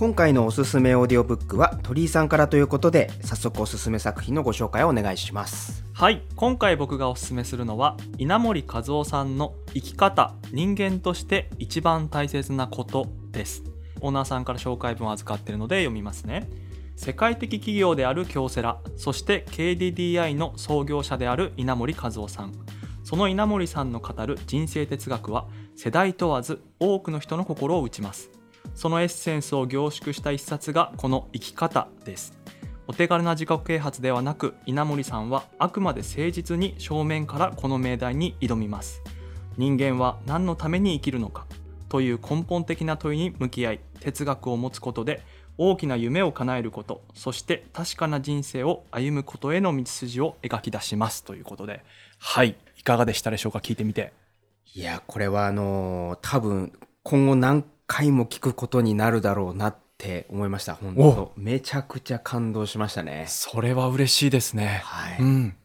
今回のおすすめオーディオブックは鳥居さんからということで早速おすすめ作品のご紹介をお願いします。はい今回僕がおすすめするのは稲盛和夫さんの生き方人間として一番大切なことです。オーナーさんから紹介文を預かっているので読みますね。世界的企業である京セラそして KDDI の創業者である稲盛和夫さん。その稲森さんの語る人生哲学は世代問わず多くの人の心を打ちます。そのエッセンスを凝縮した一冊がこの生き方です。お手軽な自己啓発ではなく稲森さんはあくまで誠実に正面からこの命題に挑みます。人間は何のために生きるのか？という根本的な問いに向き合い哲学を持つことで大きな夢を叶えることそして確かな人生を歩むことへの道筋を描き出します。ということで。はい。いかがでしたでしょうか？聞いてみて。いやこれはあのー多分今後何回も聞くことになるだろうなって思いました本当。めちゃくちゃ感動しましたね。それは嬉しいですね。はい、いうん。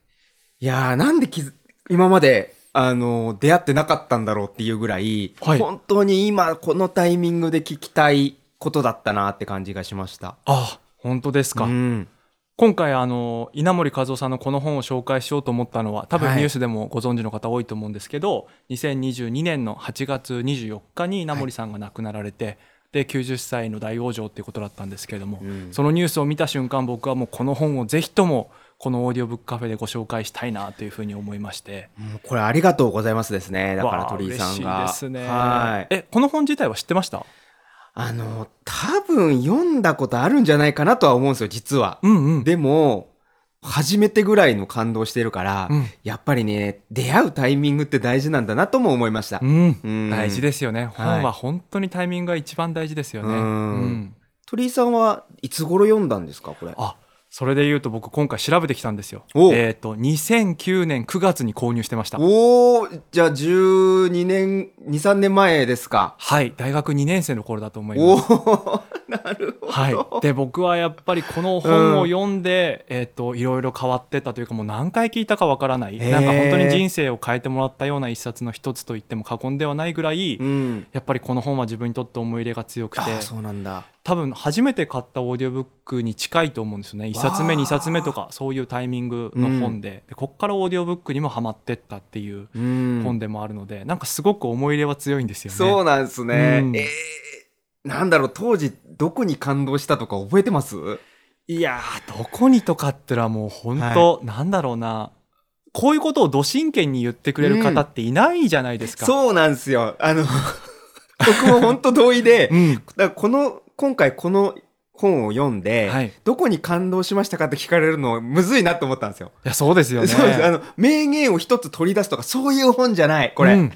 やーなんで気づ今まであのー出会ってなかったんだろうっていうぐらい、はい。本当に今このタイミングで聞きたいことだったなって感じがしました。あ本当ですか、うん今回あの稲森和夫さんのこの本を紹介しようと思ったのは多分はい。ニュースでもご存知の方多いと思うんですけど、2022年の8月24日に稲森さんが亡くなられて、で90歳の大往生っていうことだったんですけれども、うん。そのニュースを見た瞬間僕はもうこの本をぜひともこのオーディオブックカフェでご紹介したいなというふうに思いまして。もうこれありがとうございますですねだから鳥居さんが。嬉しいですね。はい。えこの本自体は知ってました？あの多分読んだことあるんじゃないかなとは思うんですよ実は、うんうん。でも初めてぐらいの感動してるから、うん。やっぱりね出会うタイミングって大事なんだなとも思いました、うん。うん。大事ですよね。本は本当にタイミングが一番大事ですよね、うん。うん。鳥居さんはいつ頃読んだんですかこれ？あそれで言うと僕今回調べてきたんですよ。おえっ、と2009年9月に購入してました。おおじゃあ12年23年前ですか。はい大学2年生の頃だと思いおます。お なるほど、はい、で僕はやっぱりこの本を読んで、えっ、といろいろ変わってったというかもう何回聞いたかわからない。なんか本当に人生を変えてもらったような一冊の一つと言っても過言ではないぐらい、うん。やっぱりこの本は自分にとって思い入れが強くて。そうなんだ多分初めて買ったオーディオブックに近いと思うんですよね。1冊目わあ。2冊目とかそういうタイミングの本で,、でこっからオーディオブックにもハマってったっていううん。本でもあるので、なんかすごく思い入れは強いんですよね。そうなんですね。うん。えー、なんだろう、当時どこに感動したとか覚えてます？いやーどこにとかってのはもう本当、なんだろうな。こういうことをど真剣に言ってくれる方っていないじゃないですか。そうなんですよ。あの、僕も本当同意で、うん。だからこの、今回この本を読んで、はい、いどこに感動しましたかって聞かれるのむずいなと思ったんですよ。やそうですよね。そうです。あの、名言を一つ取り出すとか、そういう本じゃない、これ。うん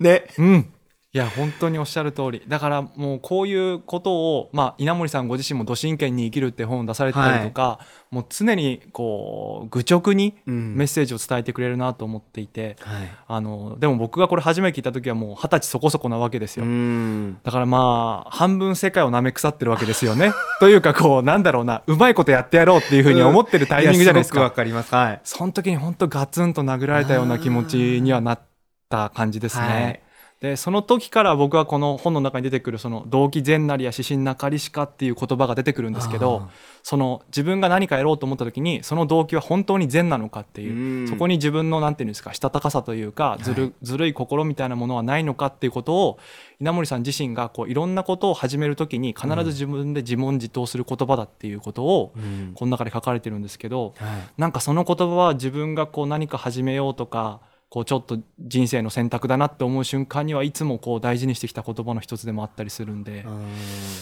ね。うんいや本当におっしゃる通りだからもうこういうことを、まあ、稲森さんご自身も「ど真剣に生きる」って本を出されてたりとか、もう常にこう愚直にうんメッセージを伝えてくれるなと思っていて、はい。あのでも僕がこれ初めて聞いた時はもう二十歳そこそこなわけですうよ、ん。だからまあ半分世界を舐め腐ってるわけですよね というかこうなんだろうなうまいことやってやろうっていうふうに思ってるタイミングじゃないですか、やすごくわかります。はい。その時に本当ガツンと殴られたような気持ちにはなった感じですね。はいでその時から僕はこの本の中に出てくるその動機善なりや指針なかりしかっていう言葉が出てくるんですけどその自分が何かやろうと思った時にその動機は本当に善なのかっていううん。そこに自分のなんていうんですかしたたかさとい。うかずる,、ずるい心みたいなものはないのかっていうことを稲森さん自身がこういろんなことを始める時に必ず自分で自問自答する言葉だっていうことをうん。この中で書かれてるんですけど、はい。なんかその言葉は自分がこう何か始めようとかこうちょっと人生の選択だなって思う瞬間にはいつもこう大事にしてきた言葉の一つでもあったりするんで、うん。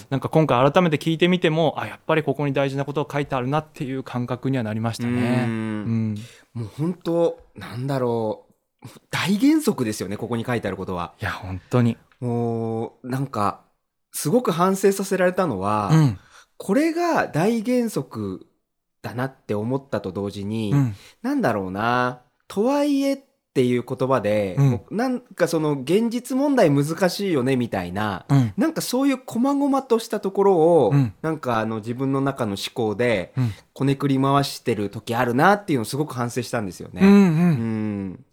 なんか今回改めて聞いてみてもあやっぱりここに大事なことが書いてあるなっていう感覚にはなりましたね。もう本当なんだろう。大原則ですよねここに書いてあることは。いや本当に。もうなんかすごく反省させられたのは、うん。これが大原則だなって思ったと同時に、うん。なんだろうな、とはいえっていう言葉で、うん。なんかその現実問題難しいよねみたいな、うん。なんかそういう細々としたところを、うん。なんかあの自分の中の思考でうん。こねくり回してる時あるなっていうのをすごく反省したんですよね。うんうん。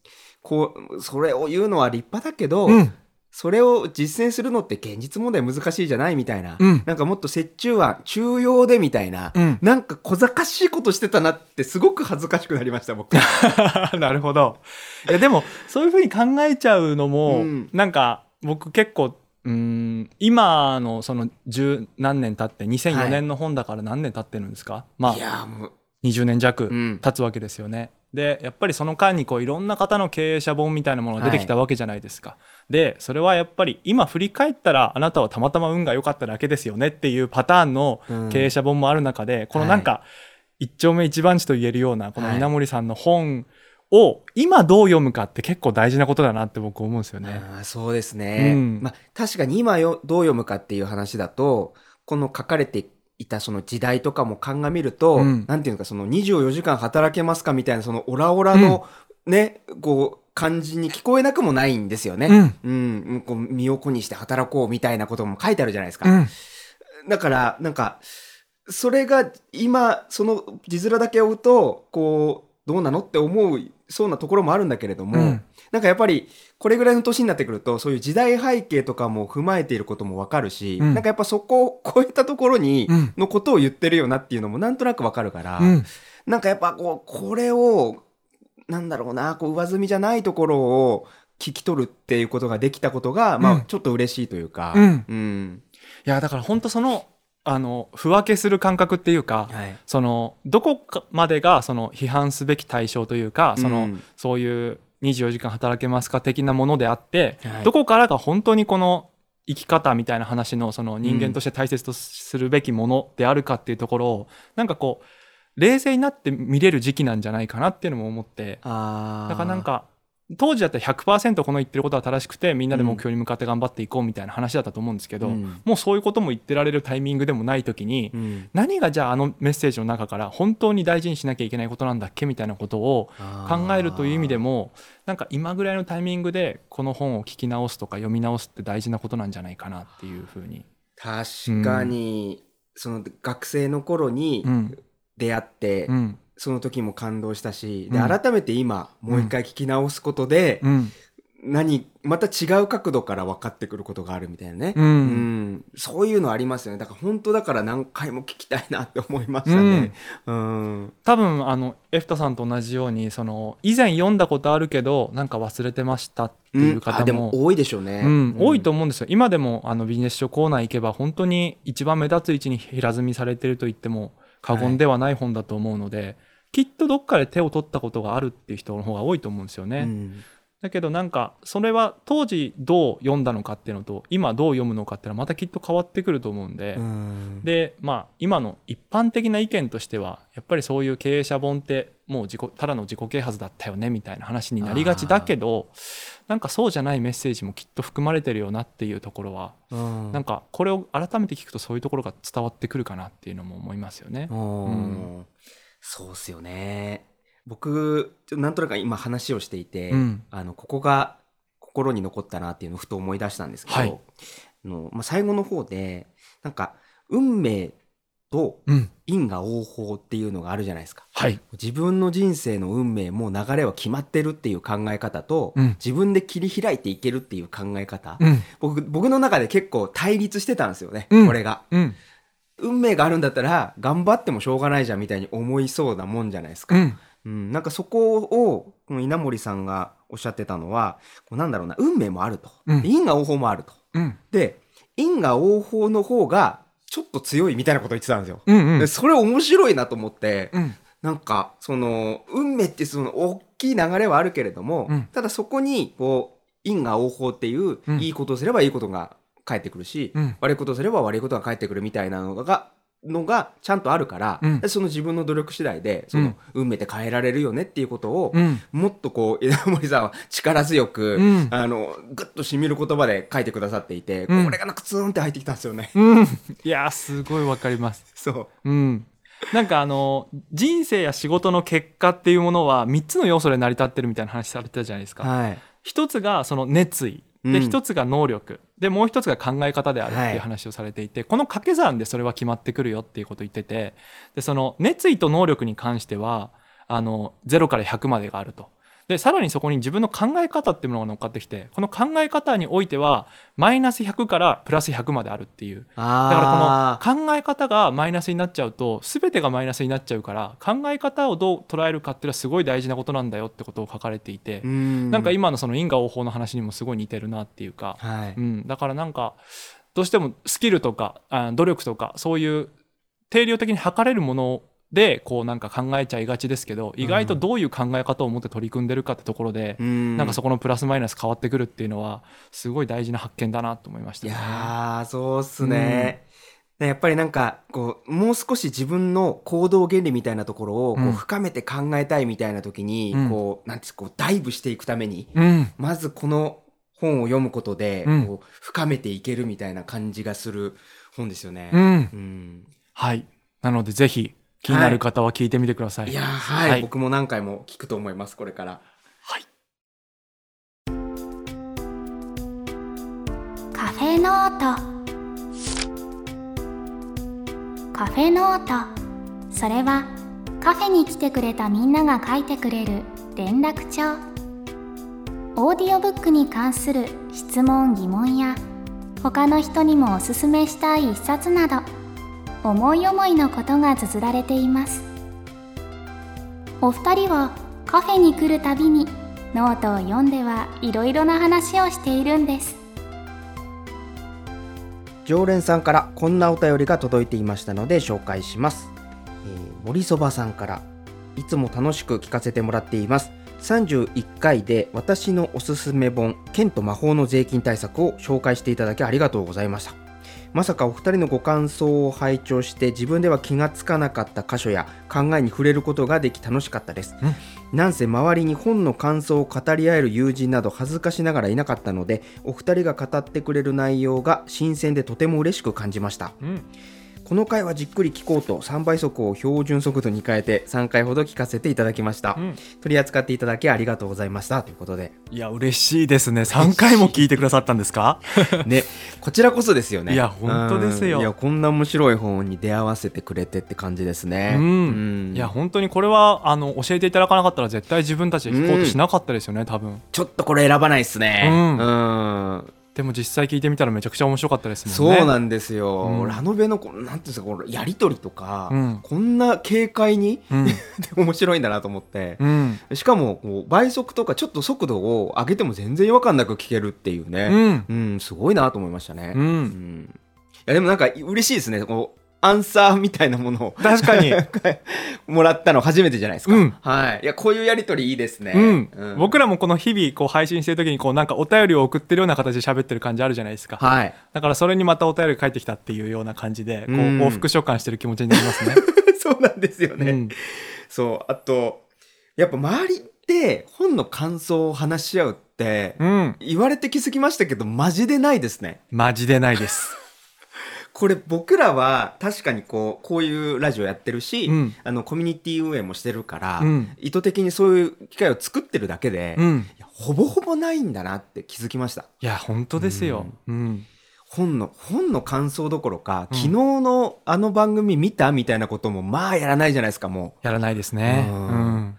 こうそれを言うのは立派だけど、うんそれを実践するのって現実問題難しいじゃないみたいな、うん。なんかもっと折衷案中庸でみたいな、うん。なんか小賢しいことしてたなってすごく恥ずかしくなりました僕。なるほど。いやでもそういうふうに考えちゃうのも、うん。なんか僕結構うーん今のその十何年経って2004年の本だから何年経ってるんですか、まい。あやもう、20年弱うん。経つわけですよね。でやっぱりその間にこういろんな方の経営者本みたいなものが出てきたわけじゃないですか。でそれはやっぱり今振り返ったらあなたはたまたま運が良かっただけですよねっていうパターンのうん。経営者本もある中で、このなんか一丁目一番地と言えるようなこの稲森さんの本を今どう読むかって結構大事なことだなって僕思うんですよね。あーそうですね、うん。まあ、確かに今よどう読むかっていう話だとこの書かれていたその時代とかも鑑みると、うん。なんていうのかその24時間働けますかみたいなそのオラオラのね、こう感じに聞こえなくもないんですよね。うん。うん、こう身を粉にして働こうみたいなことも書いてあるじゃないですか。うん。だから、なんか、それが今、その字面だけ追うと、こう、どうなのって思うそうなところもあるんだけれども、うん。なんかやっぱり、これぐらいの年になってくると、そういう時代背景とかも踏まえていることもわかるし、うん。なんかやっぱそこを超えたところに、うん。のことを言ってるよなっていうのもなんとなくわかるから、うん。なんかやっぱこう、これを、なんだろうな、こう上積みじゃないところを聞き取るっていうことができたことが、まうん。あちょっと嬉しいというか、うん。うん。いやだから本当そのあの不分けする感覚っていうか、はい。そのどこかまでがその批判すべき対象というかその、うん。そういう24時間働けますか的なものであって、はい。どこからが本当にこの生き方みたいな話のその人間として大切とするべきものであるかっていうところをなんかこう冷静になって見れる時期なんじゃないかなっていうのも思って。だからなんか当時だったら100%この言ってることは正しくてみんなで目標に向かって頑張っていこうみたいな話だったと思うんですけど、うん。もうそういうことも言ってられるタイミングでもない時に、うん。何がじゃああのメッセージの中から本当に大事にしなきゃいけないことなんだっけみたいなことを考えるという意味でもなんか今ぐらいのタイミングでこの本を聞き直すとか読み直すって大事なことなんじゃないかなっていうふうに。確かに、その学生の頃にうん出会って、うん。その時も感動したし、うん。で改めて今もう一回聞き直すことで、うん。何また違う角度から分かってくることがあるみたいなね、うん。うん。そういうのありますよね。だから本当だから何回も聞きたいなって思いましたね。うん。多分あのエフタさんと同じようにその以前読んだことあるけどなんか忘れてましたっていうあ方もでも多いでしょうね。うん、多いと思思うんですよ。今でもあのビジネス書コーナー行けば本当に一番目立つ位置に平積みされてると言っても過言ではない本だと思うので、きっとどっかで手を取ったことがあるっていう人の方が多いと思うんですよね。うんだけどなんかそれは当時どう読んだのかっていうのと今どう読むのかっていうのはまたきっと変わってくると思うんで、うん。でまあ今の一般的な意見としてはやっぱりそういう経営者本ってもう自己ただの自己啓発だったよねみたいな話になりがちだけどなんかそうじゃないメッセージもきっと含まれてるよなっていうところはうん。なんかこれを改めて聞くとそういうところが伝わってくるかなっていうのも思いますよね。うん。うん。そうっすよね。僕、なんとなく今話をしていて、うん。あの、ここが心に残ったなっていうのをふと思い出したんですけど、はい。あのまあ、最後の方で、なんか、運命とうん、因果応報っていうのがあるじゃないですか。はい、自分の人生の運命も流れは決まってるっていう考え方と、うん。自分で切り開いていけるっていう考え方、うん。僕僕の中で結構対立してたんですよね、うん。これが。うん。運命があるんだったら頑張ってもしょうがないじゃんみたいに思いそうなもんじゃないですか。うん。うん、なんかそこをこの稲森さんがおっしゃってたのはこうなんだろうな運命もあると、うん。で因果応報もあると。うん。で因果応報の方がちょっと強いみたいなこと言ってたんですよ。うんうん。でそれ面白いなと思って、うん。なんかその運命ってその大きい流れはあるけれども、うん。ただそこにこう因果応報っていう、うん。いいことをすればいいことが返ってくるし、うん。悪いことをすれば悪いことが返ってくるみたいなのがのがちゃんとあるから、うん。その自分の努力次第でその、うん。運命って変えられるよねっていうことを、うん。もっとこう 枝森さんは力強く、うん。あのぐっとしみる言葉で書いてくださっていて、うん。これがなんかツーンって入ってきたんですよね。うん。いやすごいわかります。そう。うん。なんかあの人生や仕事の結果っていうものは3つの要素で成り立ってるみたいな話されてたじゃないですか、はい。一つがその熱意。うんで一つが能力。でもう一つが考え方であるっていう話をされていて、この掛け算でそれは決まってくるよっていうことを言っててでその熱意と能力に関してはあの0から100までがあると。でさらにそこに自分の考え方っていうものが乗っかってきてこの考え方においてはマイナス100からプラス100まであるっていう。だあからこの考え方がマイナスになっちゃうと全てがマイナスになっちゃうから考え方をどう捉えるかっていうのはすごい大事なことなんだよってことを書かれていて、うん。なんか今のその因果応報の話にもすごい似てるなっていうか、はい、うん、だからなんかどうしてもスキルとかあ努力とかそういう定量的に測れるものでこうなんか考えちゃいがちですけど意外とどういう考え方を持って取り組んでるかってところで、うん。なんかそこのプラスマイナス変わってくるっていうのはすごい大事な発見だなと思いましたいね。やーそうっすね、でやっぱりなんかこうもう少し自分の行動原理みたいなところをこううん深めて考えたいみたいな時に、うん。こうなんてこうダイブしていくためにうん。まずこの本を読むことで、うん。こう深めていけるみたいな感じがする本ですよね。うん。うん。はい。なのでぜひ気になる方は聞いてみてください。いやーはい、はい僕も何回も聞くと思いますこれから。はい。カフェノートカフェノートそれはカフェに来てくれたみんなが書いてくれる連絡帳オーディオブックに関する質問疑問や他の人にもおすすめしたい一冊など思い思いのことが綴られています。お二人はカフェに来るたびにノートを読んではいろいろな話をしているんです。常連さんからこんなお便りが届いていましたので紹介します、えー、森そばさんからいつも楽しく聞かせてもらっています。31回で私のおすすめ本「剣と魔法の税金対策」を紹介していただきありがとうございました。まさかお二人のご感想を拝聴して自分では気がつかなかった箇所や考えに触れることができ楽しかったです、なんせ周りに本の感想を語り合える友人など恥ずかしながらいなかったのでお二人が語ってくれる内容が新鮮でとても嬉しく感じました。うん。この回はじっくり聞こうと3倍速を標準速度に変えて3回ほど聞かせていただきました、うん。取り扱っていただきありがとうございました。ということで。いや嬉しいですね。3回も聞いてくださったんですか？ね。こちらこそですよね。いや本当ですよ。うん。いやこんな面白い本に出会わせてくれてって感じですね。うん。うん。いや本当にこれはあの教えていただかなかったら絶対自分たちで聞こうとしなかったですよね、多分。ちょっとこれ選ばないっすね。うん。うんでも実際聞いてみたらめちゃくちゃ面白かったですもんね。そうなんですよ、うんラノベのこのなんていうんですかこのやり取りとか、うんこんな軽快にうん。面白いんだなと思って、うん。しかもこう倍速とかちょっと速度を上げても全然違和感なく聞けるっていううね、ん。うんすごいなと思いましたね、う。うんんいやでもなんか嬉しいですねこうアンサーみたいなものを確かに。もらったの初めてじゃないですか、うん。はい。いやこういうやり取りいいですね、うん、僕らもこの日々こう配信してる時にこうなんかお便りを送ってるような形で喋ってる感じあるじゃないですか、はい。だからそれにまたお便りが返ってきたっていうような感じでこううん。往復召喚してる気持ちになりますね。そうなんですよね、うん。そうあとやっぱ周りって本の感想を話し合うって、うん、言われて気づきましたけどマジでないですね。マジでないです。これ僕らは確かにこうこういうラジオやってるし、うん。あのコミュニティ運営もしてるから、うん。意図的にそういう機会を作ってるだけで、いうん、やほぼほぼないんだなって気づきました。いや本当ですよ。うん、本の本の感想どころか、うん。昨日のあの番組見たみたいなこともまあやらないじゃないですかもう。やらないですね。ううんん、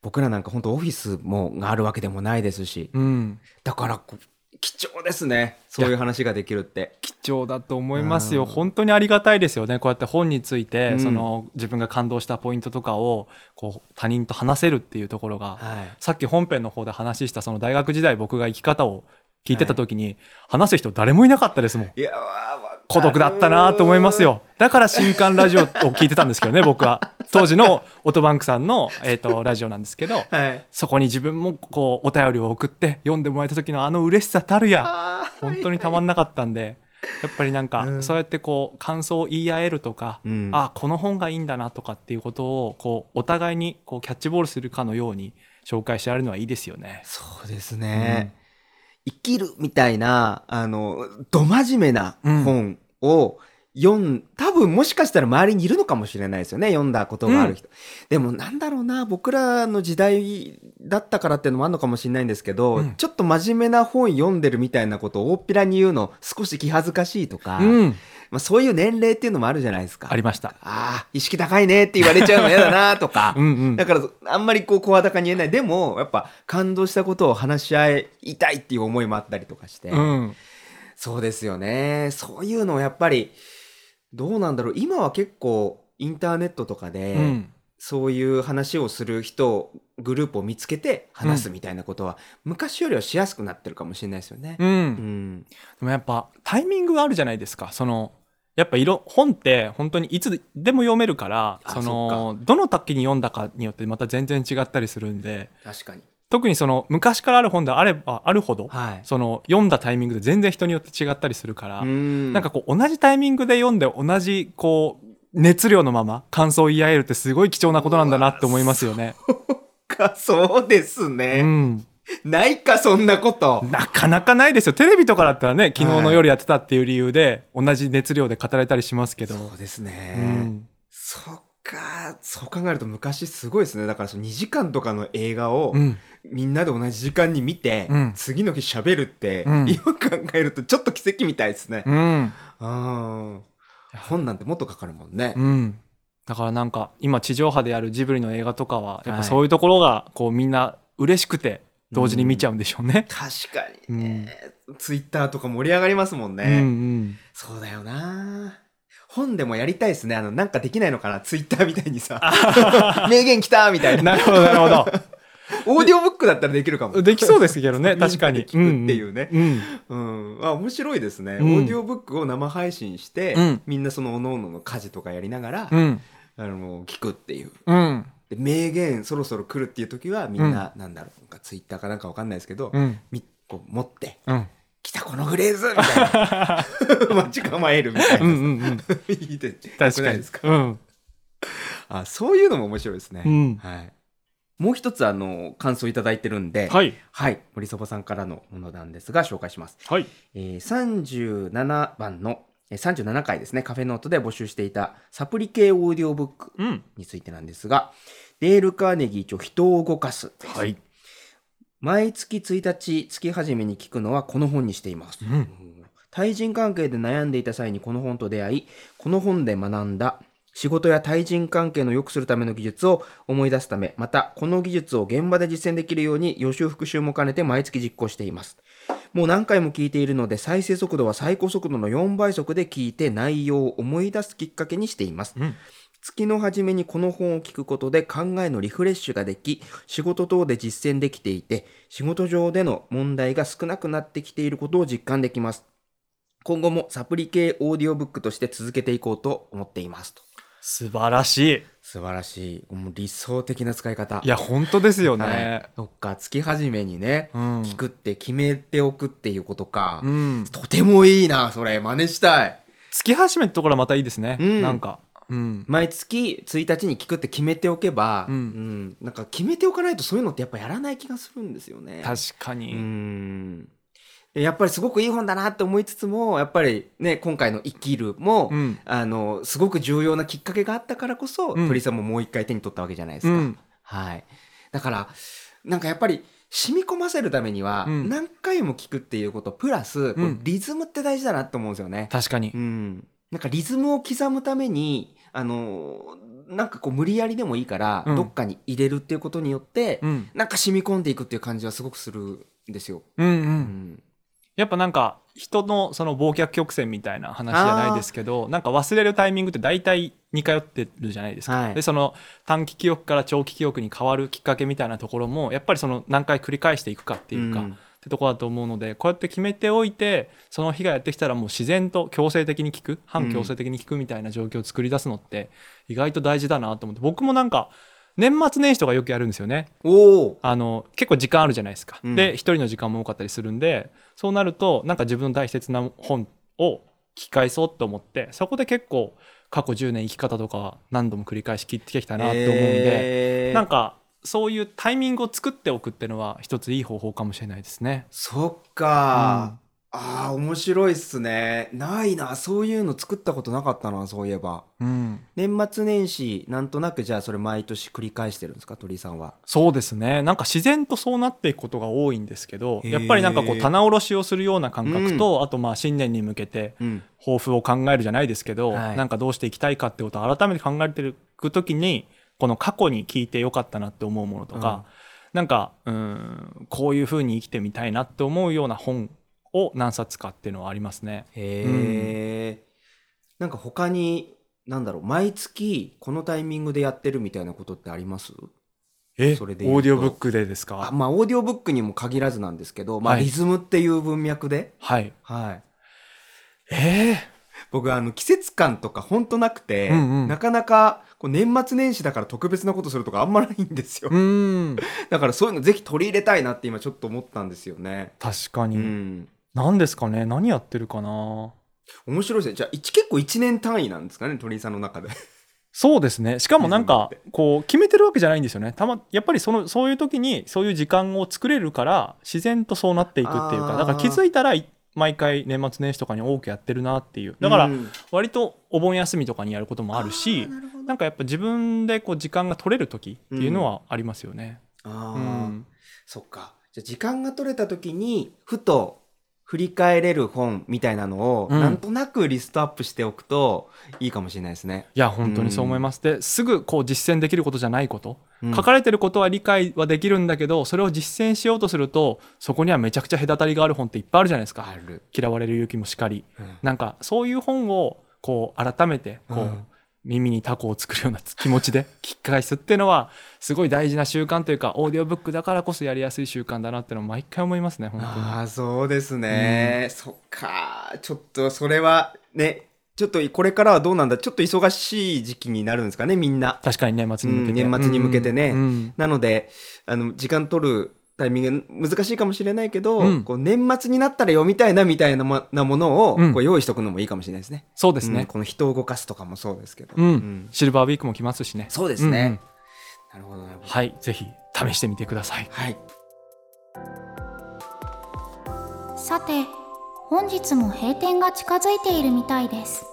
僕らなんか本当オフィスもがあるわけでもないですし。うん、だからこう貴重ですねそういう話ができるって貴重だと思いますよ。うん本当にありがたいですよね。こうやって本について、うんその自分が感動したポイントとかをこう他人と話せるっていうところが、はいさっき本編の方で話したその大学時代僕が生き方を聞いてた時に、話す人誰もいなかったですもん。いや孤独だったなと思いますよ。だから新刊ラジオを聞いてたんですけどね、僕は。当時のオトバンクさんの、えー、とラジオなんですけど、はいそこに自分もこうお便りを送って読んでもらえた時のあの嬉しさたるや、本当にたまんなかったんで、やっぱりなんか、うんそうやってこう感想を言い合えるとか、うんあこの本がいいんだなとかっていうことをこうお互いにこうキャッチボールするかのように紹介してあるのはいいですよね。そうですね。生きるみたいな、あの、ど真面目な本を読ん、多分もしかしたら周りにいるのかもしれないですよね。読んだことがある人。でもなんだろうな、僕らの時代だったからっていうのもあるのかもしれないんですけど、うんちょっと真面目な本読んでるみたいなことを大っぴらに言うの少し気恥ずかしいとか、うん、まあ、そういう年齢っていうのもあるじゃないですか。ありました。ああ、意識高いねって言われちゃうの嫌だなとか。うんうんだから、あんまりこう、声高に言えない。でも、やっぱ、感動したことを話し合いたいっていう思いもあったりとかして。うんそうですよね。そういうのをやっぱり、どうなんだろう。今は結構、インターネットとかで、うんそういう話をする人、グループを見つけて話すみたいなことは、昔よりはしやすくなってるかもしれないですよね。うんうん。でもやっぱタイミングがあるじゃないですかそのやっぱ色本って本当にいつでも読めるからあそのどの時に読んだかによってまた全然違ったりするんで確かに。特にその昔からある本であればあるほど、はい。その読んだタイミングで全然人によって違ったりするから、うんなんかこう同じタイミングで読んで同じこう熱量のまま感想を言い合えるってすごい貴重なことなんだなって思いますよね。か、そうですうね。ん、ないか、そんなこと。なかなかないですよテレビとかだったらね昨日の夜やってたっていう理由で同じ熱量で語られたりしますけど。そうですね。うんそっか、そう考えると昔すごいですね。だからその2時間とかの映画をうんみんなで同じ時間に見て、うん次の日喋るって、うん今考えるとちょっと奇跡みたいですね。うんうん。本なんてもっとかかるもんね。うん、だからなんか今地上波でやるジブリの映画とかはやっはいぱそういうところがこうみんな嬉しくて同時に見ちゃうんでしょうね。確かにね。ツイッターとか盛り上がりますもんね。うんうんそうだよな。本でもやりたいですね。あの、なんかできないのかな？ツイッターみたいにさ。名言来たみたいな。なるほどなるほど。オーディオブックだったらできるかも。できそうですけどね確かに。聞くっていうねうんうん。あ、面白いですね。うんオーディオブックを生配信して、うんみんなその各々の家事とかやりながら、うんあの、聞くっていう。うんで名言そろそろ来るっていう時はみんな、なんだろう、ツイッターかなんかわかんないですけど、うんみこう持って、うん来たこのフレーズみたいな。待ち構えるみたいな。うんうんうんいいで確かにですか？うんあ、そういうのも面白いですね。うんはい。もう一つあの、感想いただいてるんで、はいはい。森そばさんからのものなんですが、紹介します。はいえー、37番の、えー37回ですね、カフェノートで募集していたサプリ系オーディオブックうんについてなんですが、デール・カーネギー著人を動かす。はい毎月1日、月始めに聞くのはこの本にしています。うん対人関係で悩んでいた際にこの本と出会い、この本で学んだ仕事や対人関係の良くするための技術を思い出すため、またこの技術を現場で実践できるように予習復習も兼ねて毎月実行しています。もう何回も聞いているので再生速度は最高速度の4倍速で聞いて内容を思い出すきっかけにしています。うん月の初めにこの本を聞くことで考えのリフレッシュができ、仕事等で実践できていて、仕事上での問題が少なくなってきていることを実感できます。今後もサプリ系オーディオブックとして続けていこうと思っていますと。素晴らしい素晴らしい。もう理想的な使い方。いや本当ですよはいね。そっか、月始めにね、うん聞くって決めておくっていうことか。うんとてもいいな、それ。真似したい。月始めってところはまたいいですねうんなんかうん毎月1日に聞くって決めておけば、うん。ん。なんか決めておかないとそういうのってやっぱやらない気がするんですよね。確かうにやっぱりすごくいい本だなって思いつつも、やっぱりね、今回の生きるも、うん。あの、すごく重要なきっかけがあったからこそ、うん。鳥さんももう一回手に取ったわけじゃないですか。うん。はい。だから、なんかやっぱり、染み込ませるためには、うん。何回も聞くっていうこと、プラス、リズムって大事だなって思うんですよね。確かに。うん。なんかリズムを刻むために、あの、なんかこう無理やりでもいいから、うん。どっかに入れるっていうことによって、うん。なんか染み込んでいくっていう感じはすごくするんですよ。うんううん。ん。やっぱなんか人のその忘却曲線みたいな話じゃないですけどなんか忘れるタイミングって大体似通ってるじゃないですか、はい。でその短期記憶から長期記憶に変わるきっかけみたいなところもやっぱりその何回繰り返していくかっていうか、うんってところだと思うのでこうやって決めておいてその日がやってきたらもう自然と強制的に聞く反強制的に聞くみたいな状況を作り出すのって意外と大事だなと思って僕もなんか年末年始とかよくやるんですよね。あの結構時間あるじゃないですか。うんで一人の時間も多かったりするんでそうなるとなんか自分の大切な本をき返そうと思ってそこで結構過去10年生き方とか何度も繰り返し聞いてきたなって思うんで、へーなんかそういうタイミングを作っておくっていうのは一ついい方法かもしれないですね。そっか、ああ面白いっすね。ないな。そういうの作ったことなかったなそういえば。うん、年末年始なんとなくじゃあそれ毎年繰り返してるんですか鳥居さんは？そうですね。なんか自然とそうなっていくことが多いんですけどやっぱりなんかこう棚卸しをするような感覚と、あとまあ新年に向けてうん。抱負を考えるじゃないですけど、はい。なんかどうしていきたいかってことを改めて考えていく時にこの過去に聞いてよかったなって思うものとか、なんかうんこういうふうに生きてみたいなって思うような本を何冊かっていうのはありますね。へえ、なんか他になんだろう毎月このタイミングでやってるみたいなことってあります？え？それでオーディオブックでですか？あまあオーディオブックにも限らずなんですけど、まあ、はい。リズムっていう文脈で、はい。はい、えー、僕あの季節感とかほんとなくて、うんうん。なかなかこう年末年始だから特別なことするとかあんまないんですよ、だからそういうのぜひ取り入れたいなって今ちょっと思ったんですよね。う確かに、ん。何ですかね？何やってるかな？面白いですね。じゃあ一結構1年単位なんですかね鳥居さんの中で。そうですね。しかもなんかこう決めてるわけじゃないんですよね。たまやっぱりそのそういう時にそういう時間を作れるから自然とそうなっていくっていうかだから気づいたらい毎回年末年始とかに多くやってるなっていう。だからうん。割とお盆休みとかにやることもあるしあーなんかやっぱ自分でこう時間が取れる時っていうのはありますよね。うん。そっか。じゃあ時間が取れた時にふと振り返れる本みたいなのを、うん。なんとなくリストアップしておくといいかもしれないですね。いや本当にそう思います。ですぐこう実践できることじゃないこと、うん。書かれてることは理解はできるんだけどそれを実践しようとするとそこにはめちゃくちゃ隔たりがある本っていっぱいあるじゃないですか。嫌われる勇気もしかり。うん。なんかそういう本をこう改めてこう、うん耳にタコを作るような気持ちで 聞き返すっていうのはすごい大事な習慣というかオーディオブックだからこそやりやすい習慣だなっていうのを毎回思いますね本当に。ああそうですね、そっか。ちょっとそれはねちょっとこれからはどうなんだ？ちょっと忙しい時期になるんですかねみんな。確かに年末に向けて、うん年末に向けてね。うんうん。なのであの時間取るタイミング難しいかもしれないけど、うん。こう年末になったら読みたいなみたいなもなものをうん。こう用意しとくのもいいかもしれないですね。そうですね、うん。この人を動かすとかもそうですけど。うん。うん。シルバーウィークも来ますしね。そうですね。うんうん。なるほどなるほど。はい。ぜひ試してみてください。はい。さて本日も閉店が近づいているみたいです。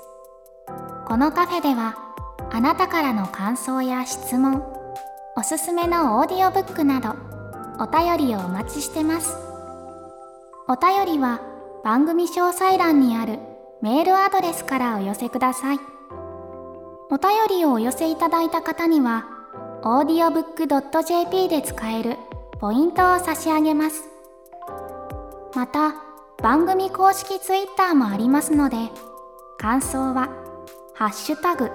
このカフェではあなたからの感想や質問おすすめのオーディオブックなどお便りをお待ちしてます。お便りは番組詳細欄にあるメールアドレスからお寄せください。お便りをお寄せいただいた方には audiobook.jp で使えるポイントを差し上げます。また番組公式ツイッターもありますので感想は「ハッシュタグ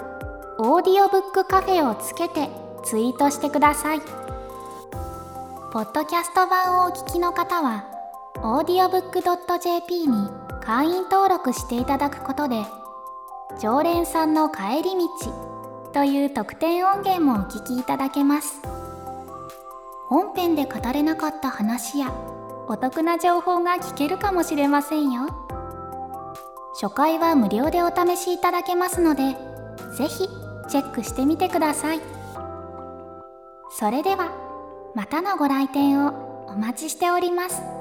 オーディオブックカフェ」をつけてツイートしてください。ポッドキャスト版をお聞きの方は audiobook.jp に会員登録していただくことで常連さんの帰り道という特典音源もお聞きいただけます。本編で語れなかった話やお得な情報が聞けるかもしれませんよ。初回は無料でお試しいただけますのでぜひチェックしてみてください。それではまたのご来店をお待ちしております。